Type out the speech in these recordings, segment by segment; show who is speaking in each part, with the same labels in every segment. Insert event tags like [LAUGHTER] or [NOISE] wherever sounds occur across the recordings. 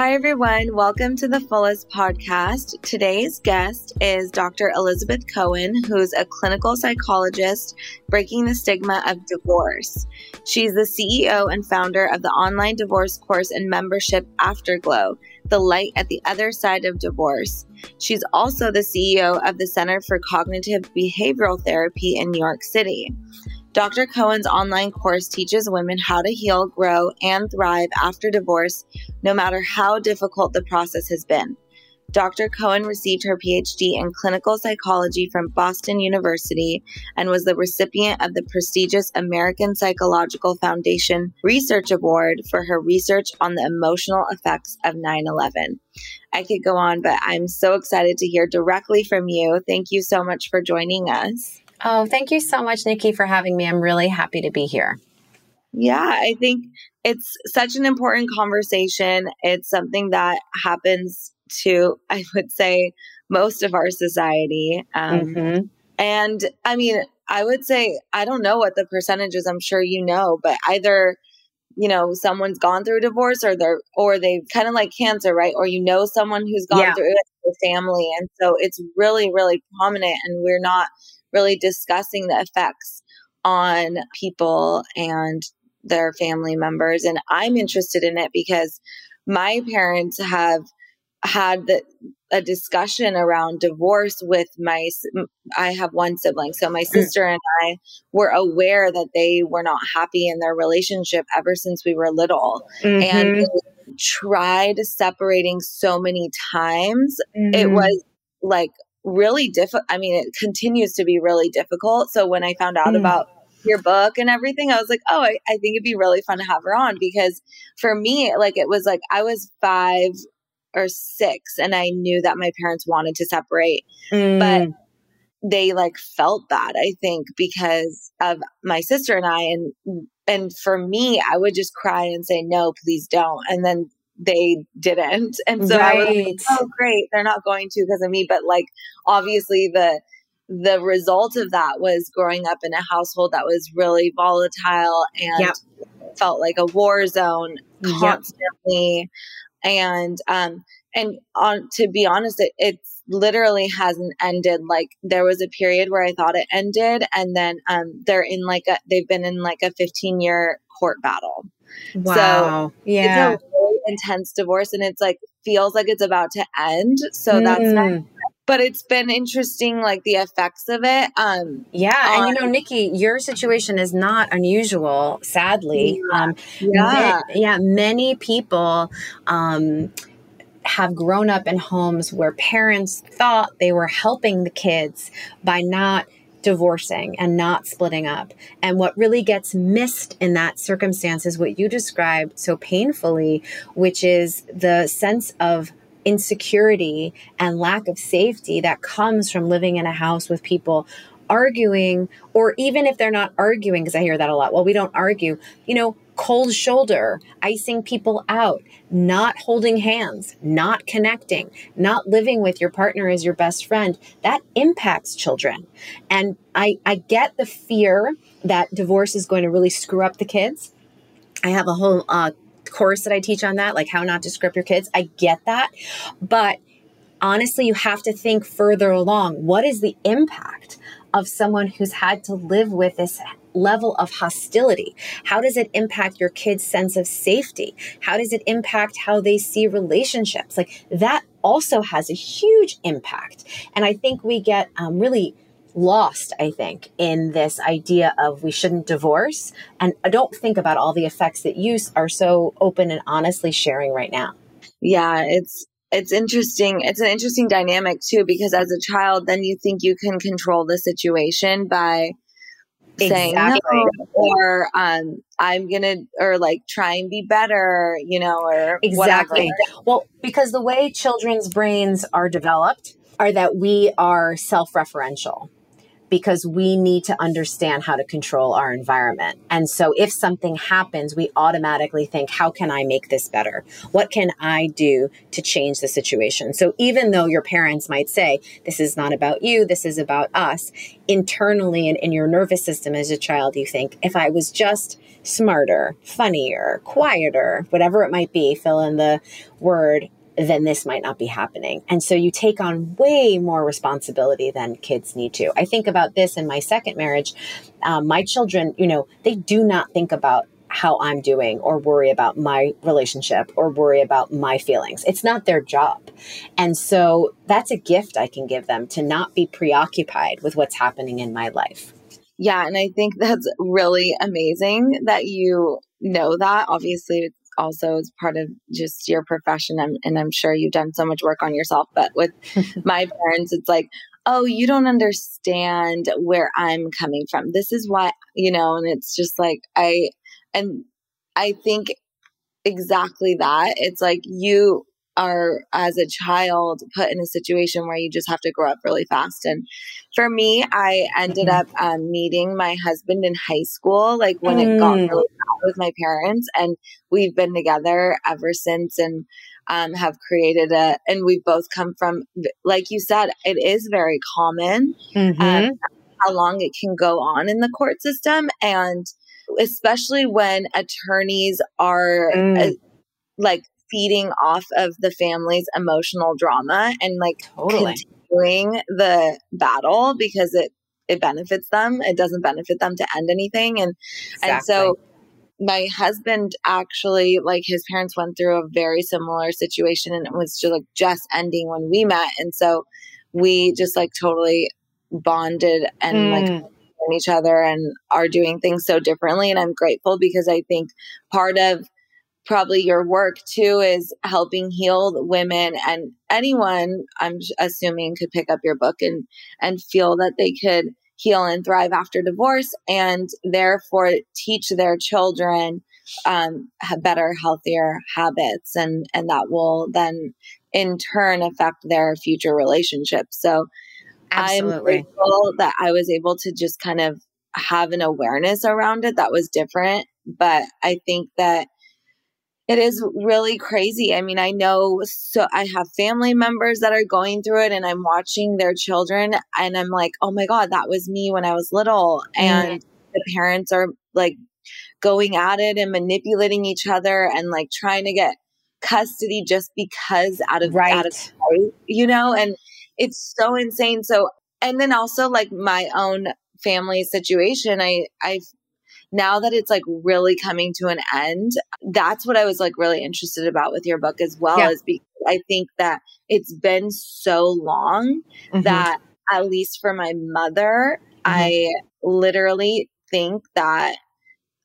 Speaker 1: Hi, everyone. Welcome to the Fullest podcast. Today's guest is Dr. Elizabeth Cohen, who's a clinical psychologist breaking the stigma of divorce. She's the CEO and founder of the online divorce course and membership Afterglow, the light at the other side of divorce. She's also the CEO of the Center for Cognitive Behavioral Therapy in New York City. Dr. Cohen's online course teaches women how to heal, grow, and thrive after divorce, no matter how difficult the process has been. Dr. Cohen received her PhD in clinical psychology from Boston University and was the recipient of the prestigious American Psychological Foundation Research Award for her research on the emotional effects of 9 11. I could go on, but I'm so excited to hear directly from you. Thank you so much for joining us.
Speaker 2: Oh, thank you so much, Nikki, for having me. I'm really happy to be here.
Speaker 1: Yeah, I think it's such an important conversation. It's something that happens to, I would say, most of our society. Um, mm-hmm. And I mean, I would say, I don't know what the percentage is. I'm sure you know, but either you know someone's gone through a divorce or they're or they kind of like cancer right or you know someone who's gone yeah. through it family and so it's really really prominent and we're not really discussing the effects on people and their family members. And I'm interested in it because my parents have had the, a discussion around divorce with my I have one sibling so my mm. sister and I were aware that they were not happy in their relationship ever since we were little mm-hmm. and tried separating so many times mm-hmm. it was like really difficult. I mean, it continues to be really difficult. So when I found out mm. about your book and everything, I was like, oh, I, I think it'd be really fun to have her on because for me, like, it was like I was five or six and I knew that my parents wanted to separate, mm. but they like felt that I think because of my sister and I and and for me I would just cry and say no please don't and then they didn't. And so right. I was like, oh great, they're not going to because of me. But like obviously the the result of that was growing up in a household that was really volatile and yep. felt like a war zone constantly. Yep. And um and on to be honest, it, it's literally hasn't ended. Like there was a period where I thought it ended, and then um they're in like a they've been in like a 15 year court battle.
Speaker 2: Wow. So
Speaker 1: yeah. It's a intense divorce and it's like feels like it's about to end. So mm. that's not but it's been interesting like the effects of it um
Speaker 2: yeah and you know nikki your situation is not unusual sadly yeah. um yeah yeah many people um have grown up in homes where parents thought they were helping the kids by not divorcing and not splitting up. And what really gets missed in that circumstance is what you described so painfully, which is the sense of insecurity and lack of safety that comes from living in a house with people arguing, or even if they're not arguing, because I hear that a lot. Well, we don't argue, you know, cold shoulder, icing people out, not holding hands, not connecting, not living with your partner as your best friend, that impacts children. And I, I get the fear that divorce is going to really screw up the kids. I have a whole uh, course that I teach on that, like how not to screw up your kids. I get that. But honestly, you have to think further along. What is the impact of someone who's had to live with this level of hostility? How does it impact your kids' sense of safety? How does it impact how they see relationships? Like that also has a huge impact. And I think we get um, really lost, I think, in this idea of we shouldn't divorce. And I don't think about all the effects that you are so open and honestly sharing right now.
Speaker 1: Yeah, it's it's interesting. It's an interesting dynamic too, because as a child, then you think you can control the situation by saying exactly. no, or um, I'm gonna, or like try and be better, you know, or exactly. Whatever.
Speaker 2: Well, because the way children's brains are developed are that we are self-referential because we need to understand how to control our environment. And so if something happens, we automatically think, how can I make this better? What can I do to change the situation? So even though your parents might say, this is not about you, this is about us, internally and in your nervous system as a child, you think, if I was just smarter, funnier, quieter, whatever it might be, fill in the word, then this might not be happening. And so you take on way more responsibility than kids need to. I think about this in my second marriage. Um, my children, you know, they do not think about how I'm doing or worry about my relationship or worry about my feelings. It's not their job. And so that's a gift I can give them to not be preoccupied with what's happening in my life.
Speaker 1: Yeah. And I think that's really amazing that you know that. Obviously, also as part of just your profession. I'm, and I'm sure you've done so much work on yourself. But with [LAUGHS] my parents, it's like, oh, you don't understand where I'm coming from. This is why, you know, and it's just like, I, and I think exactly that. It's like you, are as a child put in a situation where you just have to grow up really fast and for me i ended mm-hmm. up um, meeting my husband in high school like when mm. it got mm. really bad with my parents and we've been together ever since and um, have created a and we've both come from like you said it is very common um, mm-hmm. um, how long it can go on in the court system and especially when attorneys are mm. uh, like feeding off of the family's emotional drama and like totally. continuing the battle because it it benefits them. It doesn't benefit them to end anything. And exactly. and so my husband actually like his parents went through a very similar situation and it was just like just ending when we met. And so we just like totally bonded and mm. like each other and are doing things so differently and I'm grateful because I think part of probably your work too is helping heal women and anyone i'm assuming could pick up your book and and feel that they could heal and thrive after divorce and therefore teach their children um, better healthier habits and and that will then in turn affect their future relationships so Absolutely. i'm grateful that i was able to just kind of have an awareness around it that was different but i think that it is really crazy. I mean, I know so I have family members that are going through it and I'm watching their children and I'm like, "Oh my god, that was me when I was little." And the parents are like going at it and manipulating each other and like trying to get custody just because out of right. out of sight, you know, and it's so insane. So and then also like my own family situation, I I now that it's like really coming to an end, that's what I was like really interested about with your book as well, yeah. is because I think that it's been so long mm-hmm. that at least for my mother, mm-hmm. I literally think that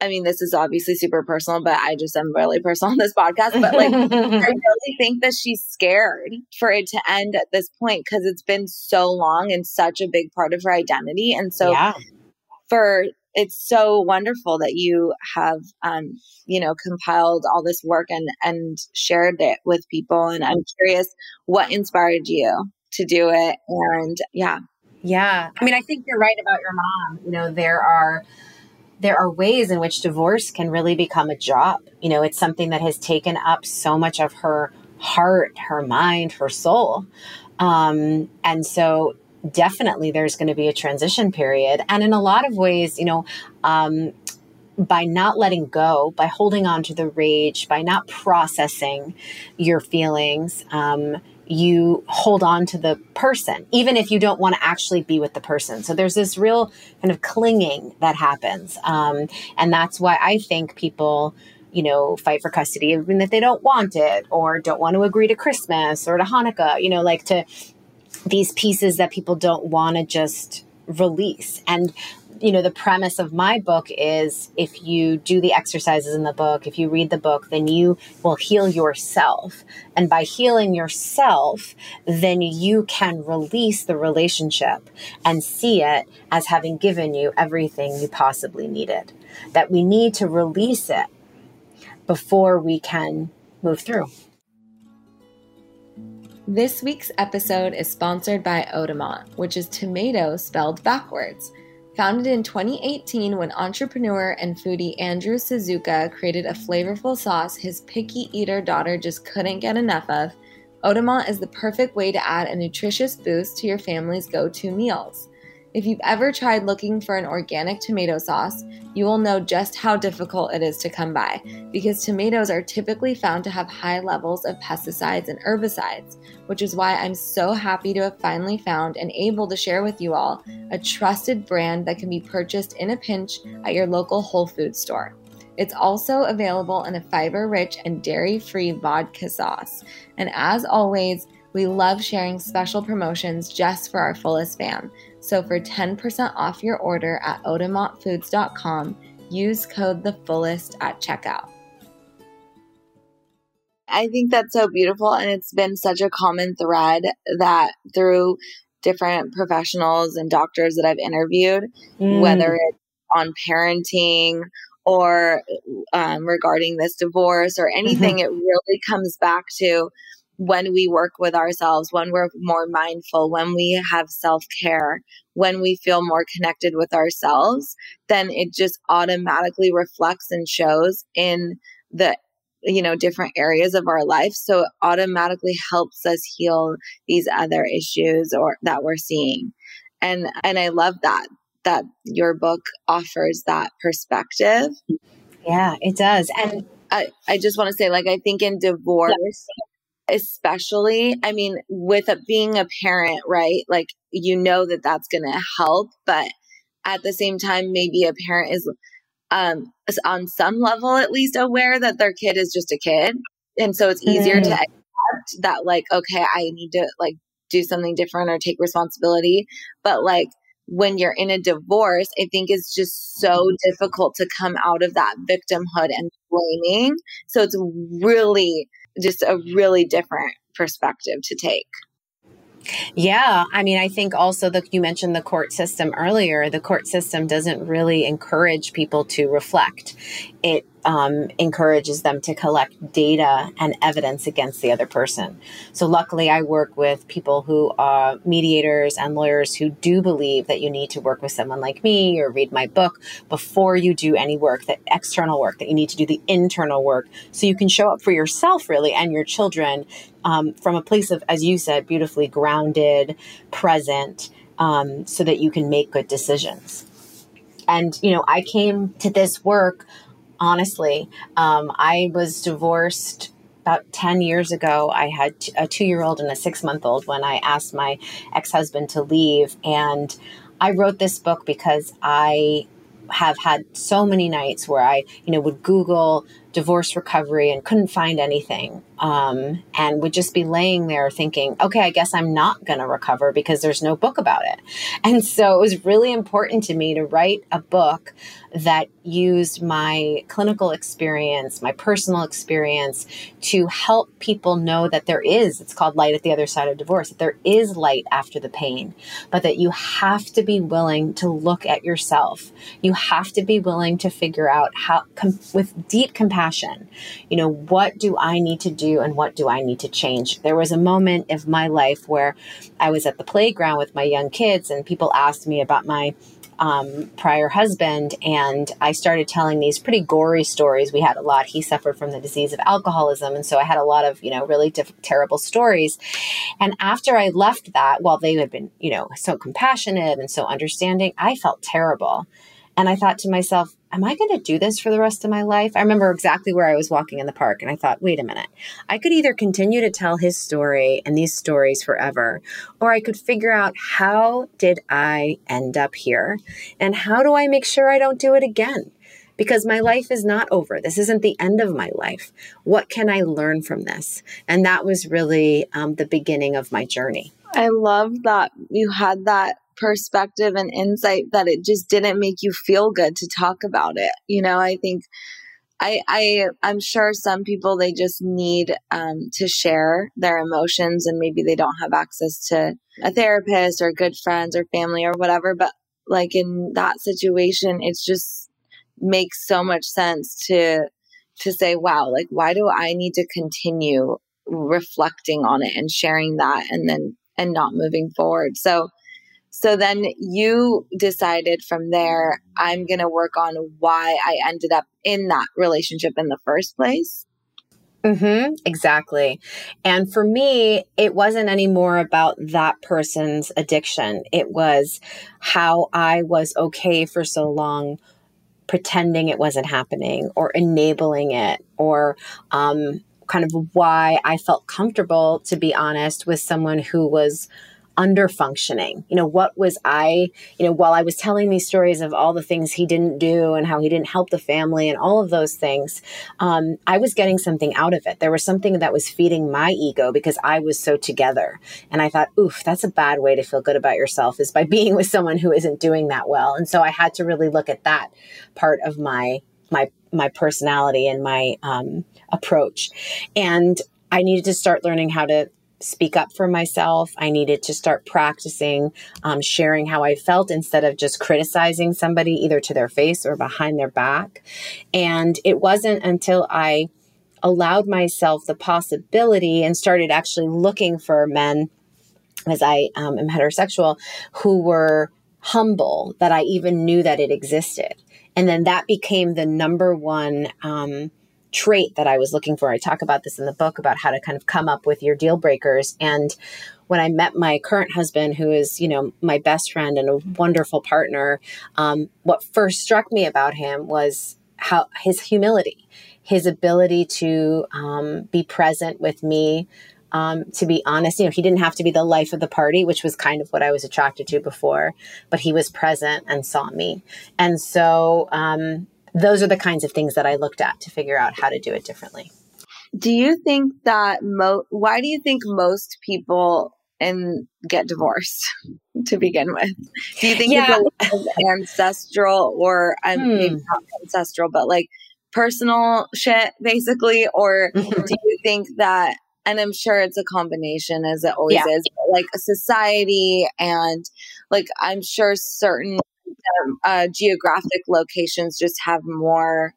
Speaker 1: I mean, this is obviously super personal, but I just am really personal on this podcast. But like, [LAUGHS] I really think that she's scared for it to end at this point because it's been so long and such a big part of her identity. And so, yeah. for it's so wonderful that you have um, you know compiled all this work and and shared it with people and i'm curious what inspired you to do it and yeah.
Speaker 2: Yeah i mean i think you're right about your mom you know there are there are ways in which divorce can really become a job. You know it's something that has taken up so much of her heart her mind her soul. Um, and so definitely there's going to be a transition period. And in a lot of ways, you know, um, by not letting go, by holding on to the rage, by not processing your feelings, um, you hold on to the person, even if you don't want to actually be with the person. So there's this real kind of clinging that happens. Um, and that's why I think people, you know, fight for custody, even if they don't want it or don't want to agree to Christmas or to Hanukkah, you know, like to these pieces that people don't want to just release. And you know, the premise of my book is if you do the exercises in the book, if you read the book, then you will heal yourself. And by healing yourself, then you can release the relationship and see it as having given you everything you possibly needed. That we need to release it before we can move through.
Speaker 1: This week's episode is sponsored by Otamot, which is tomato spelled backwards. Founded in 2018 when entrepreneur and foodie Andrew Suzuka created a flavorful sauce his picky eater daughter just couldn't get enough of, Otamot is the perfect way to add a nutritious boost to your family's go to meals. If you've ever tried looking for an organic tomato sauce, you will know just how difficult it is to come by because tomatoes are typically found to have high levels of pesticides and herbicides, which is why I'm so happy to have finally found and able to share with you all a trusted brand that can be purchased in a pinch at your local Whole Foods store. It's also available in a fiber rich and dairy free vodka sauce. And as always, we love sharing special promotions just for our fullest fam. So for 10% off your order at otamotfoods.com, use code the fullest at checkout. I think that's so beautiful. And it's been such a common thread that through different professionals and doctors that I've interviewed, mm. whether it's on parenting or um, regarding this divorce or anything, mm-hmm. it really comes back to when we work with ourselves, when we're more mindful, when we have self care, when we feel more connected with ourselves, then it just automatically reflects and shows in the you know different areas of our life. So it automatically helps us heal these other issues or that we're seeing. And and i love that that your book offers that perspective.
Speaker 2: Yeah it does. And
Speaker 1: i i just want to say like i think in divorce especially i mean with a, being a parent right like you know that that's going to help but at the same time maybe a parent is um on some level at least aware that their kid is just a kid and so it's easier mm-hmm. to accept that like okay i need to like do something different or take responsibility but like when you're in a divorce i think it's just so difficult to come out of that victimhood and blaming so it's really just a really different perspective to take.
Speaker 2: Yeah, I mean, I think also that you mentioned the court system earlier. The court system doesn't really encourage people to reflect. It um, encourages them to collect data and evidence against the other person. So, luckily, I work with people who are mediators and lawyers who do believe that you need to work with someone like me or read my book before you do any work, that external work, that you need to do the internal work so you can show up for yourself, really, and your children um, from a place of, as you said, beautifully grounded, present, um, so that you can make good decisions. And, you know, I came to this work honestly. Um, I was divorced about 10 years ago. I had a two year old and a six month old when I asked my ex husband to leave. And I wrote this book because I have had so many nights where I, you know, would Google divorce recovery and couldn't find anything um, and would just be laying there thinking okay i guess i'm not going to recover because there's no book about it. [LAUGHS] And so it was really important to me to write a book that used my clinical experience my personal experience to help people know that there is it's called light at the other side of divorce that there is light after the pain but that you have to be willing to look at yourself. You have to be willing to figure out how com- with deep compassion passion. You know, what do I need to do and what do I need to change? There was a moment of my life where I was at the playground with my young kids and people asked me about my um, prior husband, and I started telling these pretty gory stories. We had a lot. He suffered from the disease of alcoholism, and so I had a lot of you know really diff- terrible stories. And after I left that, while they had been you know so compassionate and so understanding, I felt terrible. And I thought to myself, am I going to do this for the rest of my life? I remember exactly where I was walking in the park and I thought, wait a minute. I could either continue to tell his story and these stories forever, or I could figure out how did I end up here and how do I make sure I don't do it again? Because my life is not over. This isn't the end of my life. What can I learn from this? And that was really um, the beginning of my journey.
Speaker 1: I love that you had that perspective and insight that it just didn't make you feel good to talk about it. You know, I think I, I I'm sure some people they just need um, to share their emotions and maybe they don't have access to a therapist or good friends or family or whatever. But like in that situation, it's just makes so much sense to to say, wow, like why do I need to continue reflecting on it and sharing that and then and not moving forward. So so then you decided from there, I'm going to work on why I ended up in that relationship in the first place.
Speaker 2: Mm-hmm, exactly. And for me, it wasn't anymore about that person's addiction. It was how I was okay for so long pretending it wasn't happening or enabling it or um, kind of why I felt comfortable, to be honest, with someone who was under functioning? You know, what was I, you know, while I was telling these stories of all the things he didn't do and how he didn't help the family and all of those things, um, I was getting something out of it. There was something that was feeding my ego because I was so together. And I thought, oof, that's a bad way to feel good about yourself is by [LAUGHS] being with someone who isn't doing that well. And so I had to really look at that part of my, my, my personality and my um, approach. And I needed to start learning how to speak up for myself. I needed to start practicing um, sharing how I felt instead of just criticizing somebody either to their face or behind their back. And it wasn't until I allowed myself the possibility and started actually looking for men, as I um, am heterosexual, who were humble that I even knew that it existed. And then that became the number one. Um, trait that I was looking for. I talk about this in the book about how to kind of come up with your deal breakers. And when I met my current husband, who is, you know, my best friend and a wonderful partner, um, what first struck me about him was how his humility, his ability to um, be present with me. Um, to be honest, you know, he didn't have to be the life of the party, which was kind of what I was attracted to before, but he was present and saw me. And so, um, those are the kinds of things that I looked at to figure out how to do it differently.
Speaker 1: Do you think that mo why do you think most people and get divorced [LAUGHS] to begin with? Do you think yeah. it's ancestral or um, hmm. maybe not ancestral, but like personal shit basically? Or mm-hmm. do you think that and I'm sure it's a combination as it always yeah. is, like a society and like I'm sure certain um, uh, geographic locations just have more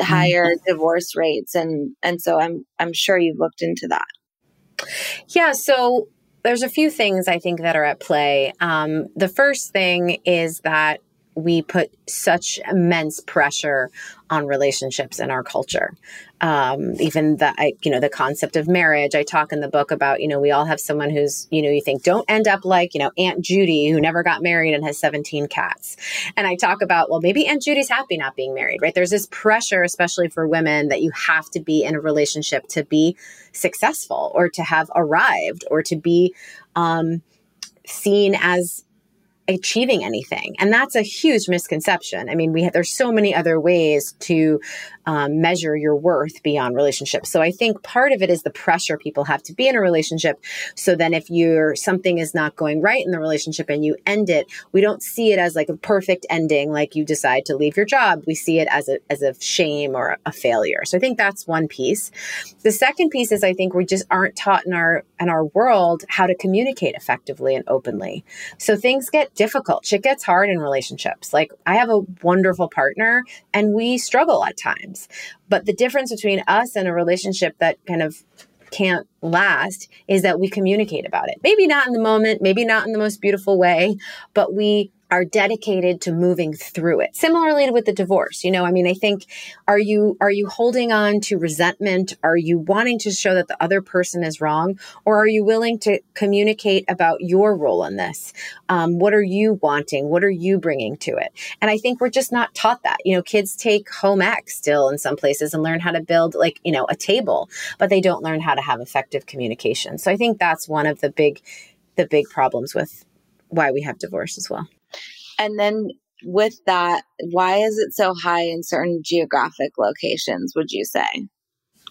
Speaker 1: higher mm-hmm. divorce rates, and and so I'm I'm sure you've looked into that.
Speaker 2: Yeah, so there's a few things I think that are at play. Um, the first thing is that we put such immense pressure on relationships in our culture. Um, even the, I, you know, the concept of marriage. I talk in the book about, you know, we all have someone who's, you know, you think don't end up like, you know, Aunt Judy who never got married and has 17 cats. And I talk about, well, maybe Aunt Judy's happy not being married, right? There's this pressure, especially for women, that you have to be in a relationship to be successful or to have arrived or to be um, seen as achieving anything. And that's a huge misconception. I mean we have, there's so many other ways to um, measure your worth beyond relationships so i think part of it is the pressure people have to be in a relationship so then if you're something is not going right in the relationship and you end it we don't see it as like a perfect ending like you decide to leave your job we see it as a as a shame or a failure so i think that's one piece the second piece is i think we just aren't taught in our in our world how to communicate effectively and openly so things get difficult. Shit gets hard in relationships. Like I have a wonderful partner and we struggle at times. But the difference between us and a relationship that kind of can't last is that we communicate about it. Maybe not in the moment, maybe not in the most beautiful way, but we are dedicated to moving through it. Similarly with the divorce, you know, I mean, I think are you are you holding on to resentment? Are you wanting to show that the other person is wrong, or are you willing to communicate about your role in this? Um, what are you wanting? What are you bringing to it? And I think we're just not taught that. You know, kids take home ec still in some places and learn how to build like you know a table, but they don't learn how to have effective communication. So I think that's one of the big the big problems with why we have divorce as well.
Speaker 1: And then with that, why is it so high in certain geographic locations, would you say?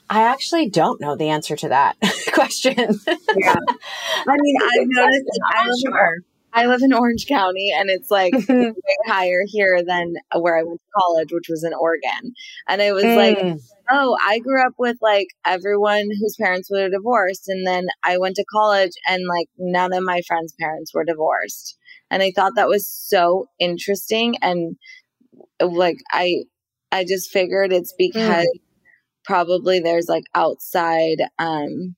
Speaker 2: I actually don't know the answer to that [LAUGHS] question. yeah.
Speaker 1: I mean, I've noticed I live, sure. I live in Orange County and it's like [LAUGHS] way higher here than where I went to college, which was in Oregon. And it was mm. like, oh, I grew up with like everyone whose parents were divorced. And then I went to college and like none of my friends' parents were divorced. And I thought that was so interesting. And like, I, I just figured it's mm. because mm. probably there's like outside, um,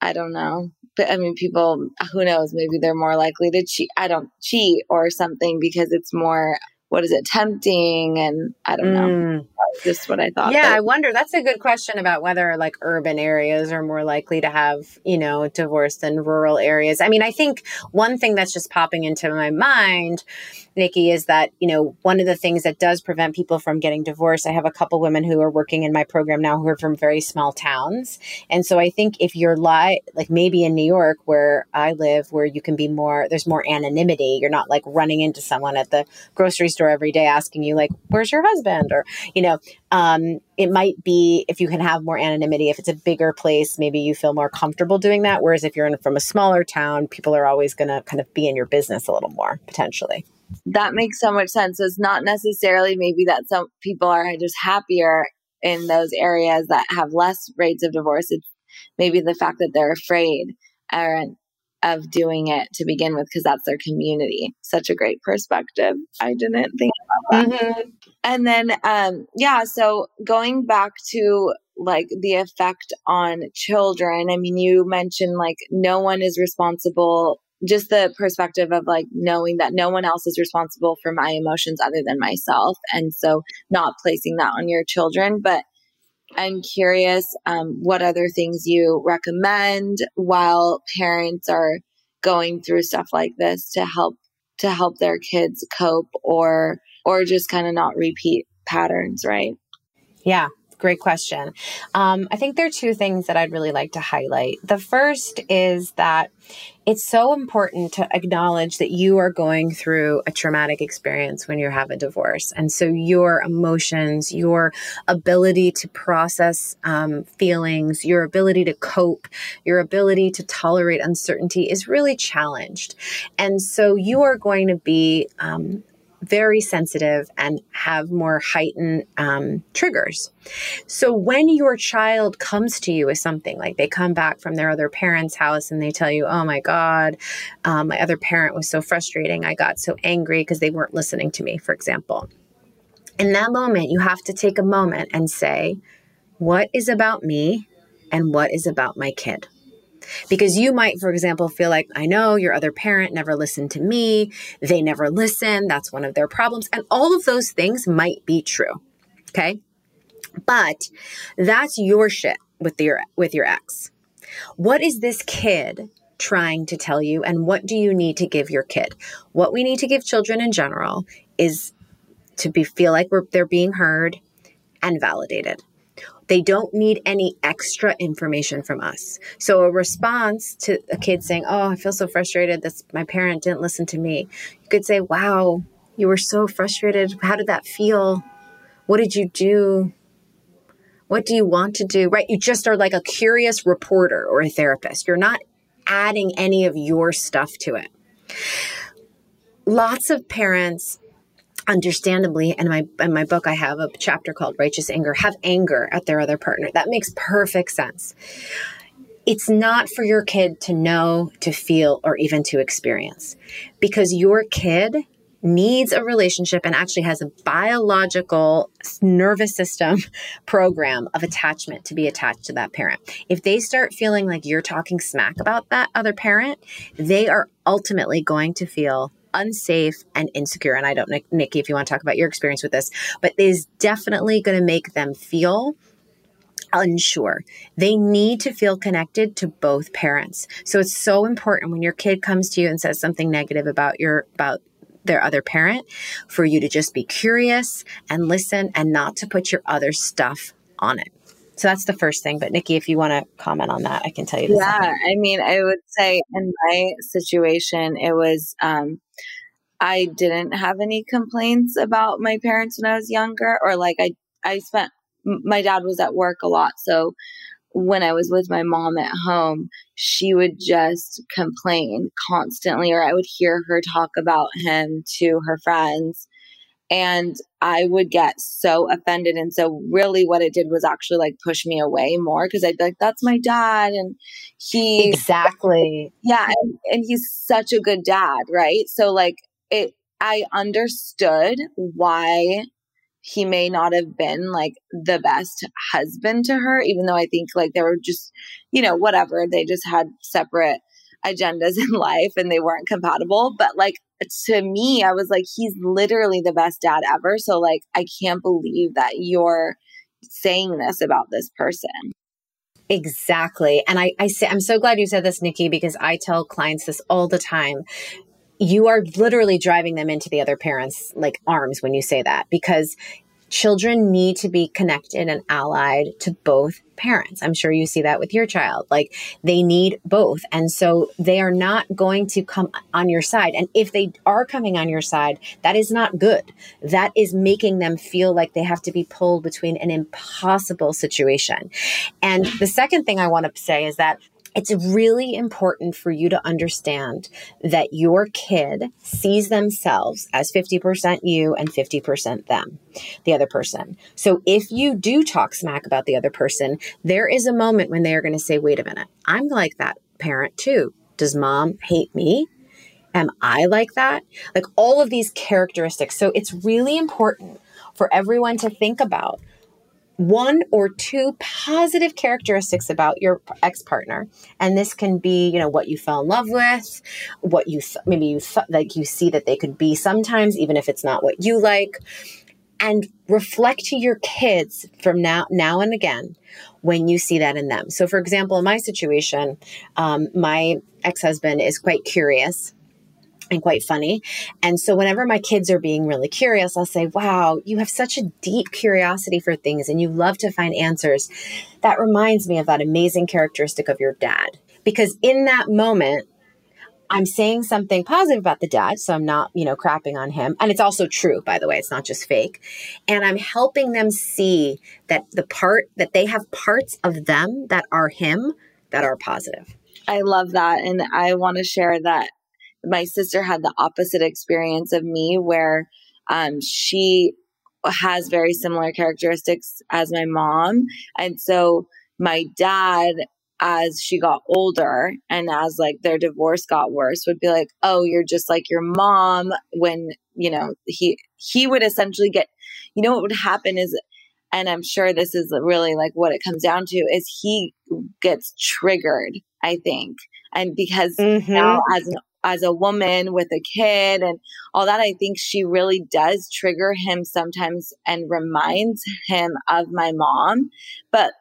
Speaker 1: I don't know. But I mean, people, who knows? Maybe they're more likely to cheat. I don't cheat or something because it's more what is it tempting and i don't know mm. just what i thought
Speaker 2: yeah but. i wonder that's a good question about whether like urban areas are more likely to have you know divorce than rural areas i mean i think one thing that's just popping into my mind Nikki, is that, you know, one of the things that does prevent people from getting divorced, I have a couple women who are working in my program now who are from very small towns. And so I think if you're li- like maybe in New York where I live, where you can be more, there's more anonymity, you're not like running into someone at the grocery store every day asking you, like, where's your husband? Or, you know, um, it might be if you can have more anonymity, if it's a bigger place, maybe you feel more comfortable doing that. Whereas if you're in, from a smaller town, people are always going to kind of be in your business a little more potentially.
Speaker 1: That makes so much sense. So it's not necessarily maybe that some people are just happier in those areas that have less rates of divorce. It's maybe the fact that they're afraid of doing it to begin with because that's their community. Such a great perspective. I didn't think about that. Mm-hmm. And then, um, yeah, so going back to like the effect on children, I mean, you mentioned like no one is responsible just the perspective of like knowing that no one else is responsible for my emotions other than myself. And so not placing that on your children. But I'm curious um, what other things you recommend while parents are going through stuff like this to help to help their kids cope or or just kind of not repeat patterns, right?
Speaker 2: Yeah, great question. Um, I think there are two things that I'd really like to highlight. The first is that it's so important to acknowledge that you are going through a traumatic experience when you have a divorce. And so your emotions, your ability to process um, feelings, your ability to cope, your ability to tolerate uncertainty is really challenged. And so you are going to be um, very sensitive and have more heightened um, triggers. So when your child comes to you with something, like they come back from their other parent's house and they tell you, oh my God, um, my other parent was so frustrating. I got so angry because they weren't listening to me, for example. In that moment, you have to take a moment and say, what is about me and what is about my kid? Because you might, for example, feel like, I know your other parent never listened to me. They never listen. That's one of their problems. And all of those things might be true. Okay. But that's your shit with your, with your ex. What is this kid trying to tell you? And what do you need to give your kid? What we need to give children in general is to be, feel like we're, they're being heard and validated. They don't need any extra information from us. So a response to a kid saying, "Oh, I feel so frustrated that my parent didn't listen to me." You could say, "Wow, you were so frustrated. How did that feel? What did you do? What do you want to do?" Right? You just are like a curious reporter or a therapist. You're not adding any of your stuff to it. Lots of parents understandably in my in my book i have a chapter called righteous anger have anger at their other partner that makes perfect sense it's not for your kid to know to feel or even to experience because your kid needs a relationship and actually has a biological nervous system [LAUGHS] program of attachment to be attached to that parent. If they start feeling like you're talking smack about that other parent, they are ultimately going to feel unsafe and insecure. And I don't know, Nikki, if you want to talk about your experience with this, but is definitely going to make them feel unsure. They need to feel connected to both parents. So it's so important when your kid comes to you and says something negative about your about their other parent for you to just be curious and listen and not to put your other stuff on it. So that's the first thing. But Nikki, if you want to comment on that, I can tell you.
Speaker 1: Yeah, second. I mean, I would say in my situation, it was um, I didn't have any complaints about my parents when I was younger, or like I I spent my dad was at work a lot, so when I was with my mom at home, she would just complain constantly, or I would hear her talk about him to her friends and I would get so offended. And so, really, what it did was actually like push me away more because I'd be like, that's my dad. And he.
Speaker 2: Exactly.
Speaker 1: Yeah. And, and he's such a good dad. Right. So, like, it, I understood why he may not have been like the best husband to her, even though I think like they were just, you know, whatever. They just had separate agendas [LAUGHS] in life and they weren't compatible. But like to me, I was like, he's literally the best dad ever. So like, I can't believe that you're saying this about this person.
Speaker 2: Exactly. And I, I say, I'm so glad you said this, Nikki, because I tell clients this all the time you are literally driving them into the other parent's like arms when you say that because children need to be connected and allied to both parents. I'm sure you see that with your child. Like they need both. And so they are not going to come on your side. And if they are coming on your side, that is not good. That is making them feel like they have to be pulled between an impossible situation. And the second thing I want to say is that it's really important for you to understand that your kid sees themselves as 50% you and 50% them, the other person. So if you do talk smack about the other person, there is a moment when they are going to say, wait a minute, I'm like that parent too. Does mom hate me? Am I like that? Like all of these characteristics. So it's really important for everyone to think about one or two positive characteristics about your ex partner and this can be you know what you fell in love with what you th- maybe you th- like you see that they could be sometimes even if it's not what you like. And reflect to your kids from now now and again when you see that in them. So for example in my situation um, my ex-husband is quite curious and quite funny. And so whenever my kids are being really curious, I'll say, Wow, you have such a deep curiosity for things and you love to find answers. That reminds me of that amazing characteristic of your dad. Because in that moment, I'm saying something positive about the dad, so I'm not, you know, crapping on him. And it's also true, by the way, it's not just fake. And I'm helping them see that the part that they have parts of them that are him that are positive.
Speaker 1: I love that. And I want to share that my sister had the opposite experience of me where um, she has very similar characteristics as my mom. And so my dad, as she got older and as like their divorce got worse, would be like, Oh, you're just like your mom when, you know, he, he would essentially get, you know, what would happen is, and I'm sure this is really like what it comes down to is he gets triggered, I think. And because mm-hmm. now as an as a woman with a kid and all that, I think she really does trigger him sometimes and reminds him of my mom. But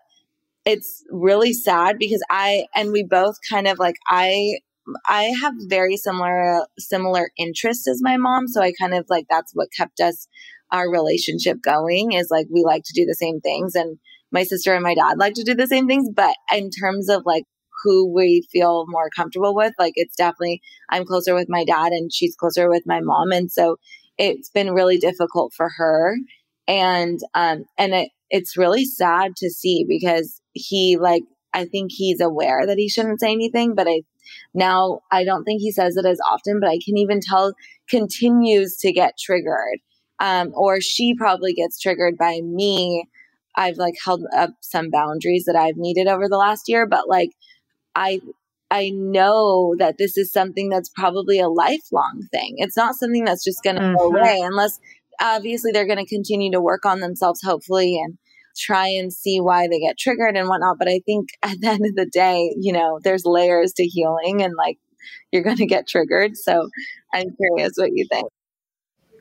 Speaker 1: it's really sad because I, and we both kind of like, I, I have very similar, similar interests as my mom. So I kind of like, that's what kept us, our relationship going is like, we like to do the same things. And my sister and my dad like to do the same things. But in terms of like who we feel more comfortable with. Like it's definitely, I'm closer with my dad and she's closer with my mom. And so it's been really difficult for her. And, um, and it, it's really sad to see because he like, I think he's aware that he shouldn't say anything, but I, now I don't think he says it as often, but I can even tell continues to get triggered. Um, or she probably gets triggered by me. I've like held up some boundaries that I've needed over the last year, but like I I know that this is something that's probably a lifelong thing. It's not something that's just going to mm-hmm. go away unless obviously they're going to continue to work on themselves, hopefully, and try and see why they get triggered and whatnot. But I think [LAUGHS] at the end of the day, you know, there's layers to healing and like you're going to get triggered. So I'm curious what you think.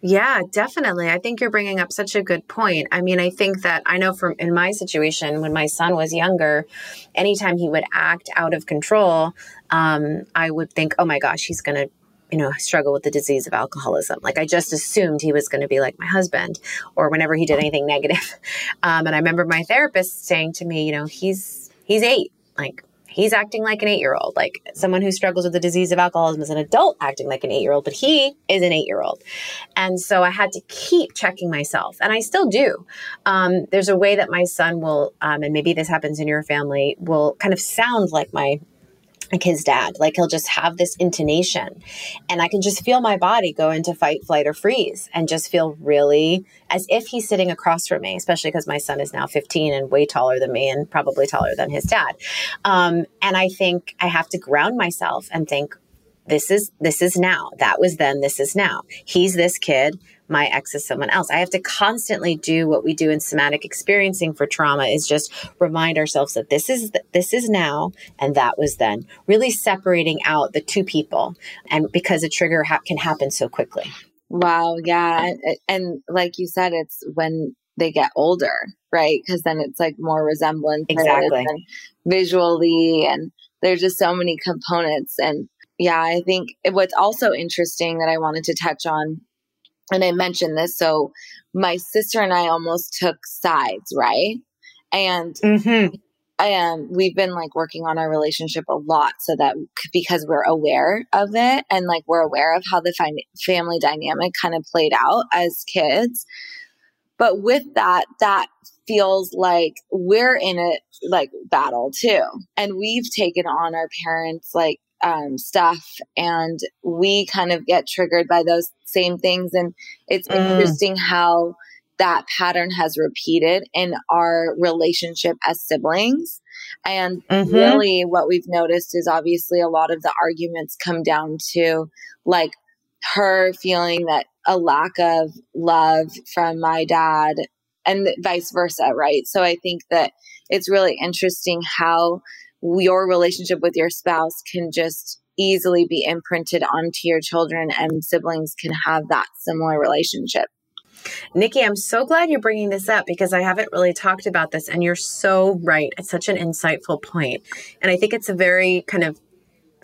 Speaker 2: Yeah, definitely. I think you're bringing up such a good point. I mean, I think that I know from in my situation when my son was younger, anytime he would act out of control, um, I would think, oh my gosh, he's going to you know, struggle with the disease of alcoholism. Like I just assumed he was going to be like my husband or whenever he did anything [LAUGHS] negative. Um, and I remember my therapist saying to me, you know, he's, he's eight. Like he's acting like an eight year old, like someone who struggles with the disease of alcoholism is an adult acting like an eight year old, but he is an eight year old. And so I had to keep checking myself, and I still do. Um, there's a way that my son will, um, and maybe this happens in your family, will kind of sound like my like his dad. Like he'll just have this intonation. And I can just feel my body go into fight, flight, or freeze and just feel really as if he's sitting across from me, especially because my son is now 15 and way taller than me and probably taller than his dad. Um, and I think I have to ground myself and think, this is this is now that was then this is now he's this kid my ex is someone else. I have to constantly do what we do in somatic experiencing for trauma is just remind ourselves that this is this is now and that was then. Really separating out the two people and because a trigger ha- can happen so quickly.
Speaker 1: Wow, yeah. And, and like you said it's when they get older, right? Because then it's like more resemblance
Speaker 2: exactly
Speaker 1: and visually, and there's just so many components. And yeah, I think what's also interesting that I wanted to touch on, and I mentioned this. So my sister and I almost took sides, right? And mm-hmm. and we've been like working on our relationship a lot so that because we're aware of it and like we're aware of how the family dynamic kind of played out as kids but with that, that feels like we're in a like battle too. And we've taken on our parents like um, stuff and we kind of get triggered by those same things. And it's mm. interesting how that pattern has repeated in our relationship as siblings. And mm-hmm. really, what we've noticed is obviously a lot of the arguments come down to like her feeling that a lack of love from my dad and vice versa, right? So I think that it's really interesting how your relationship with your spouse can just easily be imprinted onto your children and siblings can have that similar relationship.
Speaker 2: Nikki, I'm so glad you're bringing this up because I haven't really talked about this and you're so right. It's such an insightful point. And I think it's a very kind of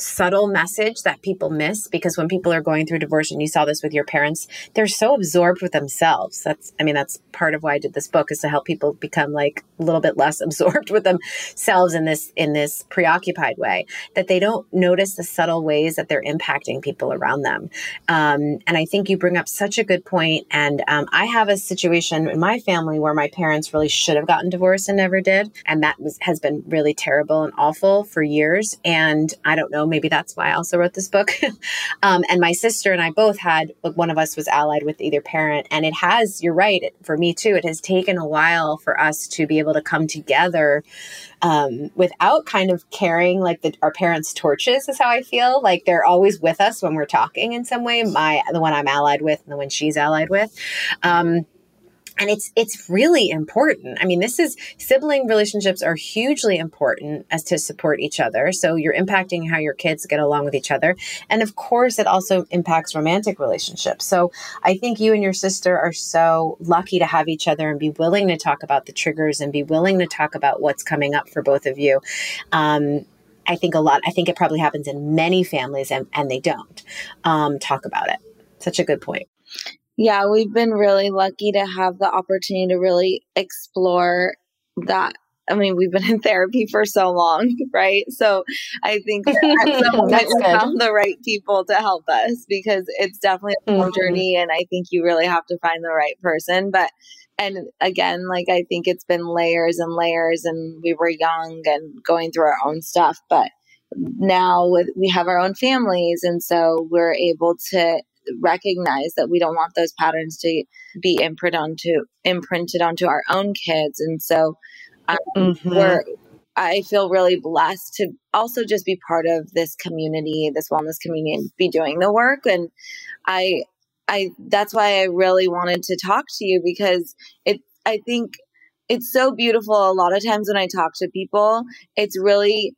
Speaker 2: subtle message that people miss because when people are going through divorce and you saw this with your parents they're so absorbed with themselves. That's i mean that's part of why i did this book is to help people become like a little bit less [LAUGHS] absorbed with themselves in this in this preoccupied way that they don't notice the subtle ways that they're impacting people around them. Um, and i think you bring up such a good point and um, i have a situation in my family where my parents really should have gotten divorced and never did and that was, has been really terrible and awful for years and i don't know maybe that's why I also wrote this book. [LAUGHS] um, and my sister and I both had, one of us was allied with either parent. And it has, you're right, for me too, it has taken a while for us to be able to come together um, without kind of carrying like the, our parents' torches, is how I feel. Like they're always with us when we're talking in some way. My, the one I'm allied with and the one she's allied with. Um, and it's it's really important. I mean this is sibling relationships are hugely important as to support each other. So you're impacting how your kids get along with each other. And of course it also impacts romantic relationships. So i think you and your sister are so lucky to have each other and be willing to talk about the triggers and be willing to talk about what's coming up for both of you. Um, I think a lot, I think it probably happens in many families and, and they don't um, talk about it. Such a good point.
Speaker 1: Yeah, we've been really lucky to have the opportunity to really explore that. I mean, we've been [LAUGHS] in therapy for so long, [LAUGHS] right? So I think at [LAUGHS] some point we found the right people to help us because it's definitely a long mm-hmm. journey. And I think you really have to find the right person. But, and again, like I think it's been layers and layers, and we were young and going through our own stuff. But now with, we have our own families. And so we're able to recognize that we don't want those patterns to be imprinted onto imprinted onto our own kids and so um, mm-hmm. we're I feel really blessed to also just be part of this community, this wellness community, and be doing the work. And I, I, that's why I really wanted to talk to you because it, I think it's so beautiful. A lot of times when I talk to people, it's really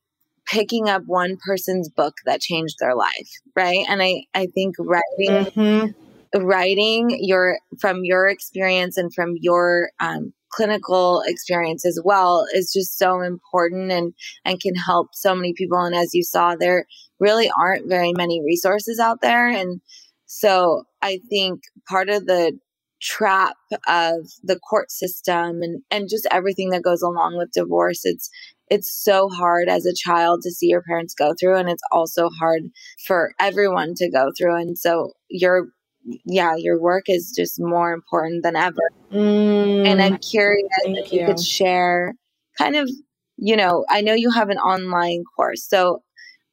Speaker 1: picking up one person's book that changed their life, right? And I, I think writing, mm-hmm. writing your from your experience and from your um, clinical experience as well is just so important and and can help so many people. And as you saw, there really aren't very many resources out there, and so I think part of the trap of the court system and and just everything that goes along with divorce it's it's so hard as a child to see your parents go through and it's also hard for everyone to go through and so your yeah your work is just more important than ever mm, and i'm curious if you. you could share kind of you know i know you have an online course so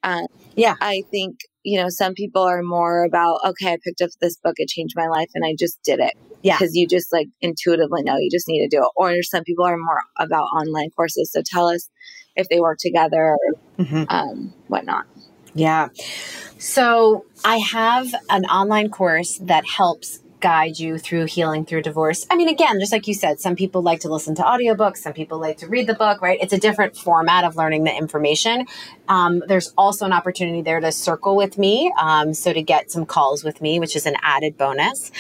Speaker 1: uh,
Speaker 2: yeah
Speaker 1: i think you know some people are more about okay i picked up this book it changed my life and i just did it
Speaker 2: yeah.
Speaker 1: Because you just like intuitively know you just need to do it. Or some people are more about online courses. So tell us if they work together or mm-hmm. um, whatnot.
Speaker 2: Yeah. So I have an online course that helps guide you through healing through divorce. I mean, again, just like you said, some people like to listen to audiobooks, some people like to read the book, right? It's a different format of learning the information. Um, there's also an opportunity there to circle with me. Um, so to get some calls with me, which is an added bonus.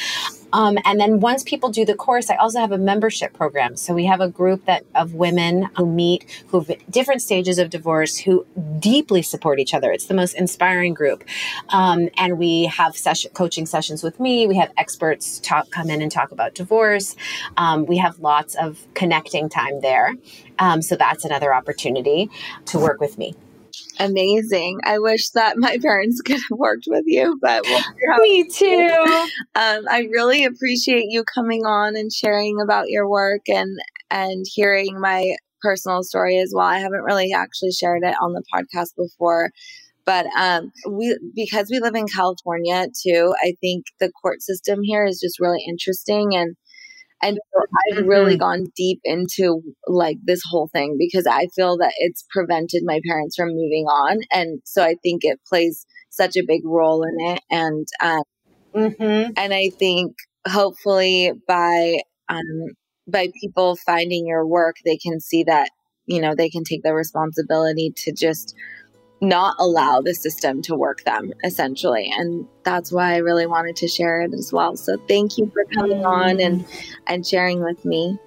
Speaker 2: Um, and then once people do the course, I also have a membership program. So we have a group that of women who meet who have different stages of divorce who deeply support each other. It's the most inspiring group. Um, and we have session coaching sessions with me. We have experts talk come in and talk about divorce. Um, we have lots of connecting time there. Um, so that's another opportunity to work with me
Speaker 1: amazing. I wish that my [LAUGHS] parents could have worked with you, but
Speaker 2: we'll me too.
Speaker 1: Um, I really appreciate you coming on and sharing about your work and and hearing my personal story as well. I haven't really actually shared it on the podcast before. But um, we because we live in California too, I think the court system here is just really interesting and and so I've really mm-hmm. gone deep into like this whole thing because I feel that it's prevented my parents from moving on. And so I think it plays such a big role in it. And, um, mm-hmm. and I think hopefully by, um, by people finding your work, they can see that, you know, they can take the responsibility to just not allow the system to work them essentially. And that's why i really wanted to share it as well. So thank you for coming on and mm. and sharing with me